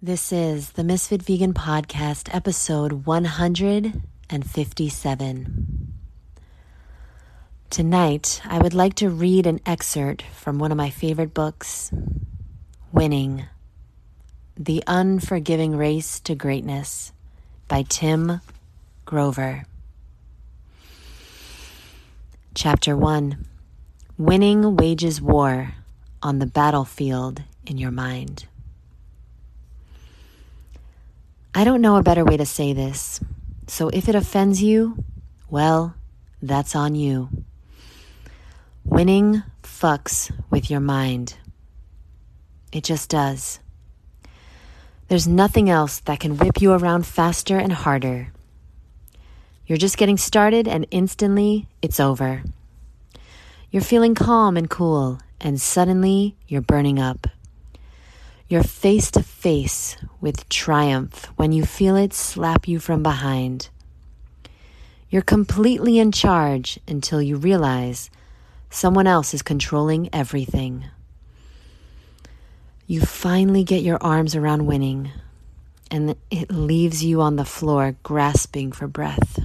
This is the Misfit Vegan Podcast, episode 157. Tonight, I would like to read an excerpt from one of my favorite books, Winning The Unforgiving Race to Greatness by Tim Grover. Chapter 1 Winning Wages War on the Battlefield in Your Mind. I don't know a better way to say this, so if it offends you, well, that's on you. Winning fucks with your mind. It just does. There's nothing else that can whip you around faster and harder. You're just getting started, and instantly it's over. You're feeling calm and cool, and suddenly you're burning up. You're face to face with triumph when you feel it slap you from behind. You're completely in charge until you realize someone else is controlling everything. You finally get your arms around winning, and it leaves you on the floor grasping for breath.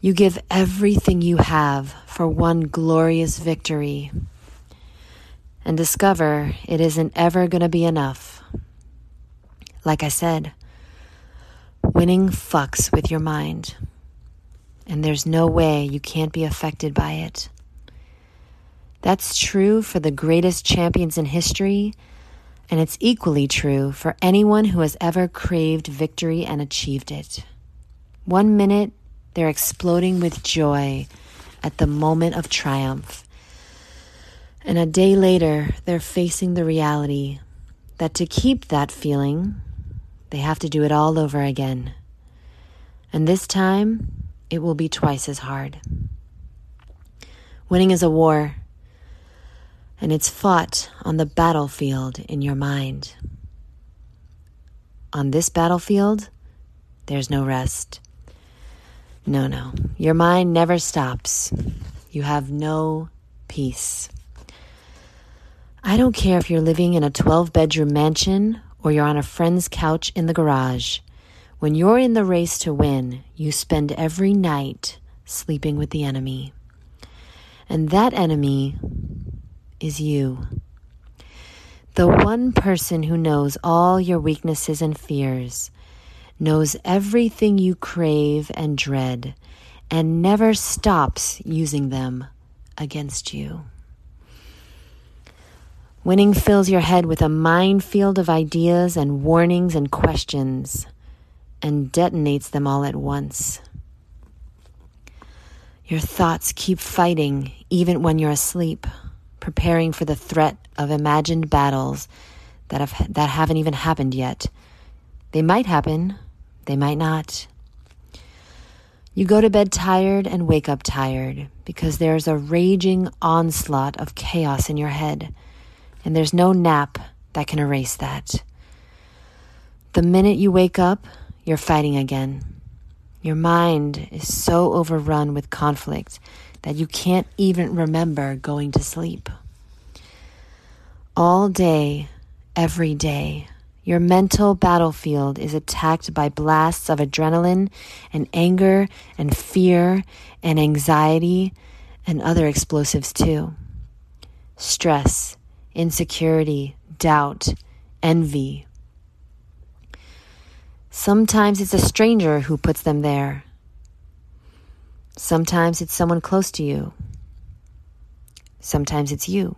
You give everything you have for one glorious victory and discover it isn't ever going to be enough. Like I said, winning fucks with your mind, and there's no way you can't be affected by it. That's true for the greatest champions in history, and it's equally true for anyone who has ever craved victory and achieved it. One minute, they're exploding with joy at the moment of triumph and a day later, they're facing the reality that to keep that feeling, they have to do it all over again. And this time, it will be twice as hard. Winning is a war, and it's fought on the battlefield in your mind. On this battlefield, there's no rest. No, no. Your mind never stops. You have no peace. I don't care if you're living in a 12 bedroom mansion or you're on a friend's couch in the garage. When you're in the race to win, you spend every night sleeping with the enemy. And that enemy is you. The one person who knows all your weaknesses and fears, knows everything you crave and dread, and never stops using them against you. Winning fills your head with a minefield of ideas and warnings and questions and detonates them all at once. Your thoughts keep fighting even when you're asleep, preparing for the threat of imagined battles that, have, that haven't even happened yet. They might happen, they might not. You go to bed tired and wake up tired because there's a raging onslaught of chaos in your head and there's no nap that can erase that. The minute you wake up, you're fighting again. Your mind is so overrun with conflict that you can't even remember going to sleep. All day, every day, your mental battlefield is attacked by blasts of adrenaline and anger and fear and anxiety and other explosives too. Stress insecurity, doubt, envy. Sometimes it's a stranger who puts them there. Sometimes it's someone close to you. Sometimes it's you.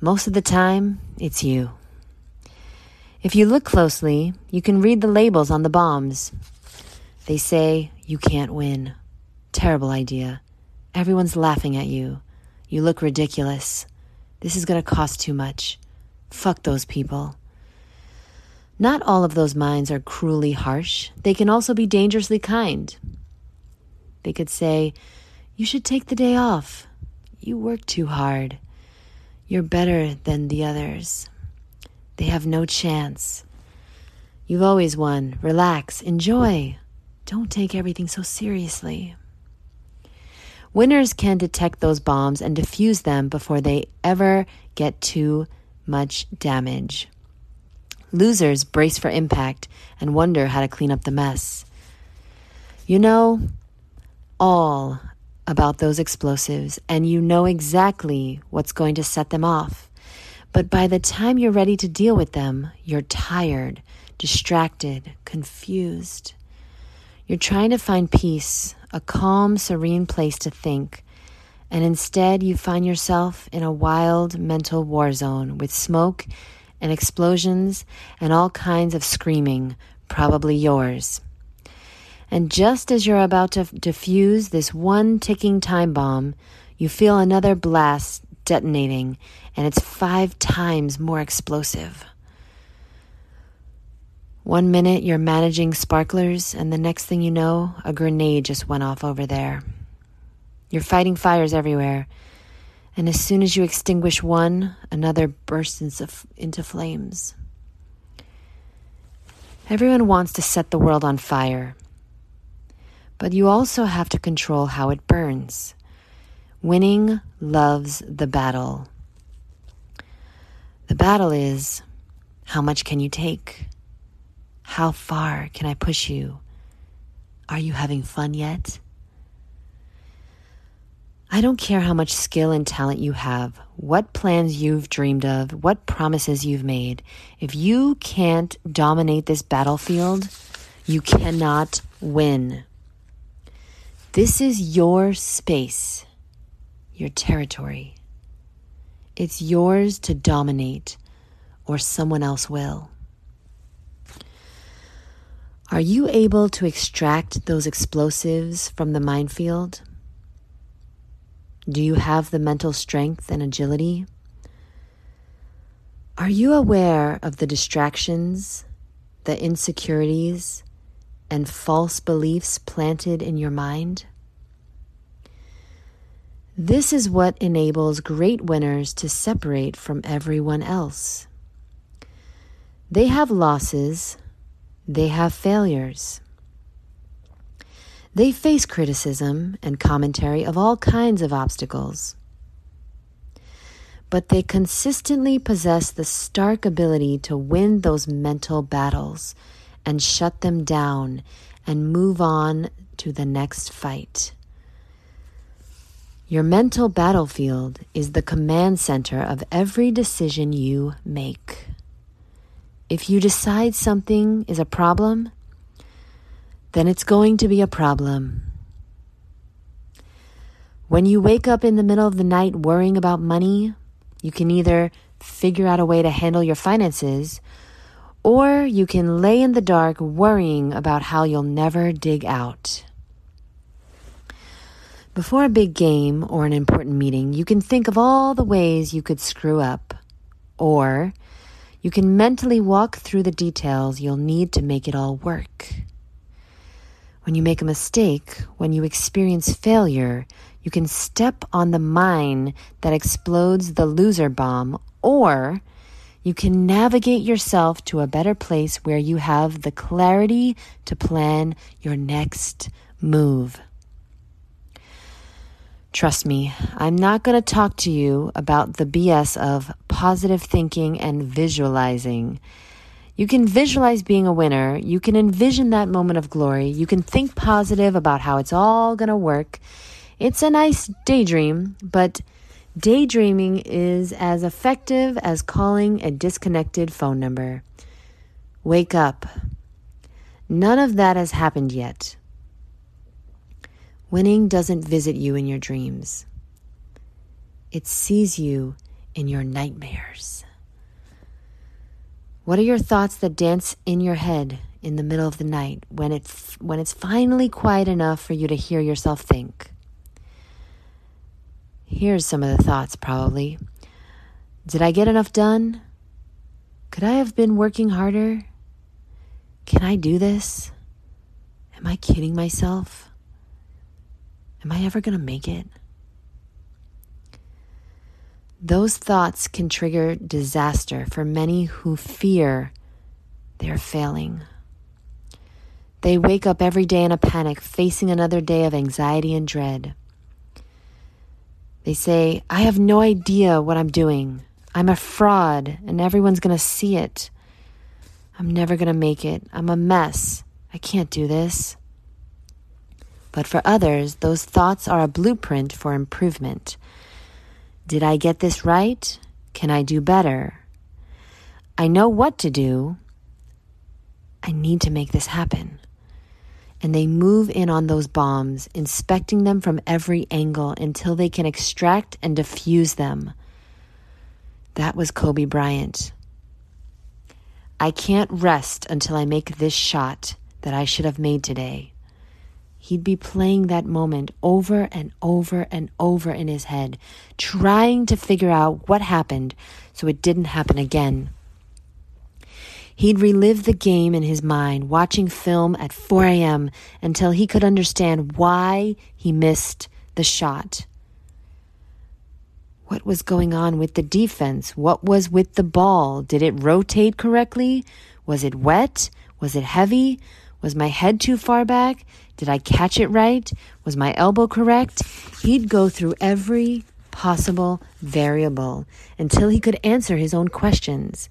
Most of the time, it's you. If you look closely, you can read the labels on the bombs. They say, You can't win. Terrible idea. Everyone's laughing at you. You look ridiculous. This is going to cost too much. Fuck those people. Not all of those minds are cruelly harsh. They can also be dangerously kind. They could say, You should take the day off. You work too hard. You're better than the others. They have no chance. You've always won. Relax. Enjoy. Don't take everything so seriously. Winners can detect those bombs and defuse them before they ever get too much damage. Losers brace for impact and wonder how to clean up the mess. You know all about those explosives and you know exactly what's going to set them off. But by the time you're ready to deal with them, you're tired, distracted, confused. You're trying to find peace, a calm, serene place to think, and instead you find yourself in a wild mental war zone with smoke and explosions and all kinds of screaming, probably yours. And just as you're about to defuse this one ticking time bomb, you feel another blast detonating, and it's five times more explosive. One minute you're managing sparklers, and the next thing you know, a grenade just went off over there. You're fighting fires everywhere, and as soon as you extinguish one, another bursts into flames. Everyone wants to set the world on fire, but you also have to control how it burns. Winning loves the battle. The battle is how much can you take? How far can I push you? Are you having fun yet? I don't care how much skill and talent you have, what plans you've dreamed of, what promises you've made. If you can't dominate this battlefield, you cannot win. This is your space, your territory. It's yours to dominate, or someone else will. Are you able to extract those explosives from the minefield? Do you have the mental strength and agility? Are you aware of the distractions, the insecurities, and false beliefs planted in your mind? This is what enables great winners to separate from everyone else. They have losses they have failures. They face criticism and commentary of all kinds of obstacles. But they consistently possess the stark ability to win those mental battles and shut them down and move on to the next fight. Your mental battlefield is the command center of every decision you make. If you decide something is a problem, then it's going to be a problem. When you wake up in the middle of the night worrying about money, you can either figure out a way to handle your finances, or you can lay in the dark worrying about how you'll never dig out. Before a big game or an important meeting, you can think of all the ways you could screw up, or you can mentally walk through the details you'll need to make it all work. When you make a mistake, when you experience failure, you can step on the mine that explodes the loser bomb, or you can navigate yourself to a better place where you have the clarity to plan your next move. Trust me, I'm not going to talk to you about the BS of positive thinking and visualizing. You can visualize being a winner. You can envision that moment of glory. You can think positive about how it's all going to work. It's a nice daydream, but daydreaming is as effective as calling a disconnected phone number. Wake up. None of that has happened yet. Winning doesn't visit you in your dreams, it sees you in your nightmares. What are your thoughts that dance in your head in the middle of the night when it's, when it's finally quiet enough for you to hear yourself think? Here's some of the thoughts, probably. Did I get enough done? Could I have been working harder? Can I do this? Am I kidding myself? Am I ever going to make it? Those thoughts can trigger disaster for many who fear they're failing. They wake up every day in a panic, facing another day of anxiety and dread. They say, I have no idea what I'm doing. I'm a fraud, and everyone's going to see it. I'm never going to make it. I'm a mess. I can't do this. But for others, those thoughts are a blueprint for improvement. Did I get this right? Can I do better? I know what to do. I need to make this happen. And they move in on those bombs, inspecting them from every angle until they can extract and diffuse them. That was Kobe Bryant. I can't rest until I make this shot that I should have made today. He'd be playing that moment over and over and over in his head, trying to figure out what happened so it didn't happen again. He'd relive the game in his mind, watching film at 4 a.m. until he could understand why he missed the shot. What was going on with the defense? What was with the ball? Did it rotate correctly? Was it wet? Was it heavy? Was my head too far back? Did I catch it right? Was my elbow correct? He'd go through every possible variable until he could answer his own questions.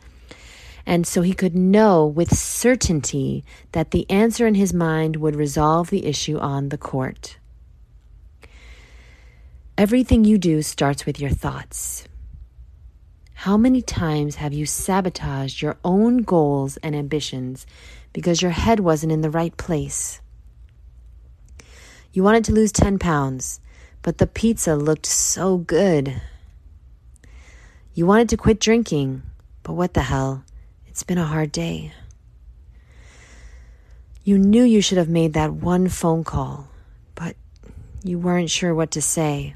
And so he could know with certainty that the answer in his mind would resolve the issue on the court. Everything you do starts with your thoughts. How many times have you sabotaged your own goals and ambitions because your head wasn't in the right place? You wanted to lose 10 pounds, but the pizza looked so good. You wanted to quit drinking, but what the hell? It's been a hard day. You knew you should have made that one phone call, but you weren't sure what to say.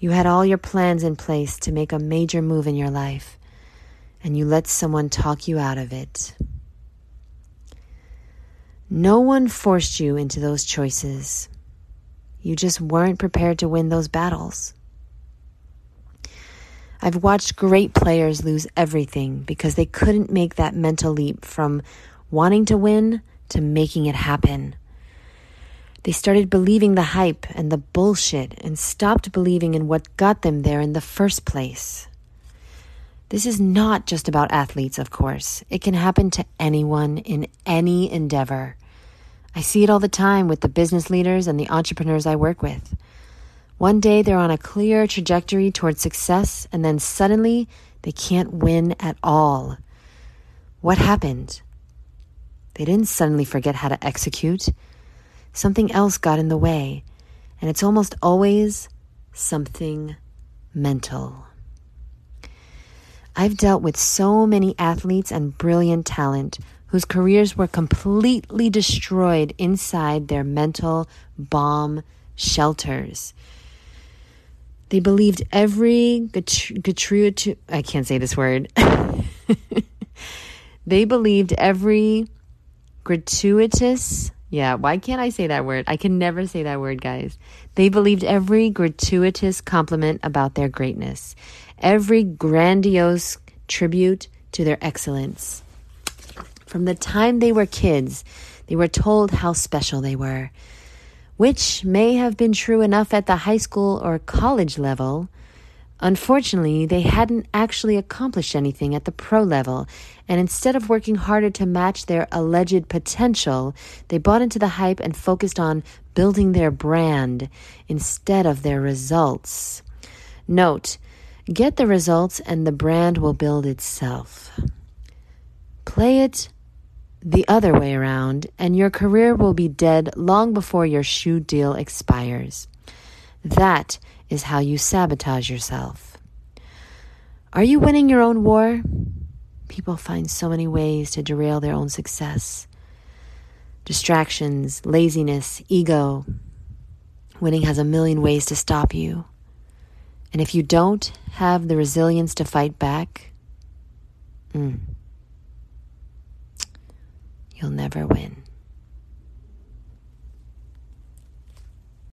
You had all your plans in place to make a major move in your life, and you let someone talk you out of it. No one forced you into those choices. You just weren't prepared to win those battles. I've watched great players lose everything because they couldn't make that mental leap from wanting to win to making it happen. They started believing the hype and the bullshit and stopped believing in what got them there in the first place. This is not just about athletes, of course. It can happen to anyone in any endeavor. I see it all the time with the business leaders and the entrepreneurs I work with. One day they're on a clear trajectory towards success, and then suddenly they can't win at all. What happened? They didn't suddenly forget how to execute something else got in the way, and it's almost always something mental. I've dealt with so many athletes and brilliant talent whose careers were completely destroyed inside their mental bomb shelters. They believed every gratuitous, I can't say this word. they believed every gratuitous yeah, why can't I say that word? I can never say that word, guys. They believed every gratuitous compliment about their greatness, every grandiose tribute to their excellence. From the time they were kids, they were told how special they were, which may have been true enough at the high school or college level, Unfortunately, they hadn't actually accomplished anything at the pro level, and instead of working harder to match their alleged potential, they bought into the hype and focused on building their brand instead of their results. Note, get the results and the brand will build itself. Play it the other way around, and your career will be dead long before your shoe deal expires. That is how you sabotage yourself. Are you winning your own war? People find so many ways to derail their own success distractions, laziness, ego. Winning has a million ways to stop you. And if you don't have the resilience to fight back, mm, you'll never win.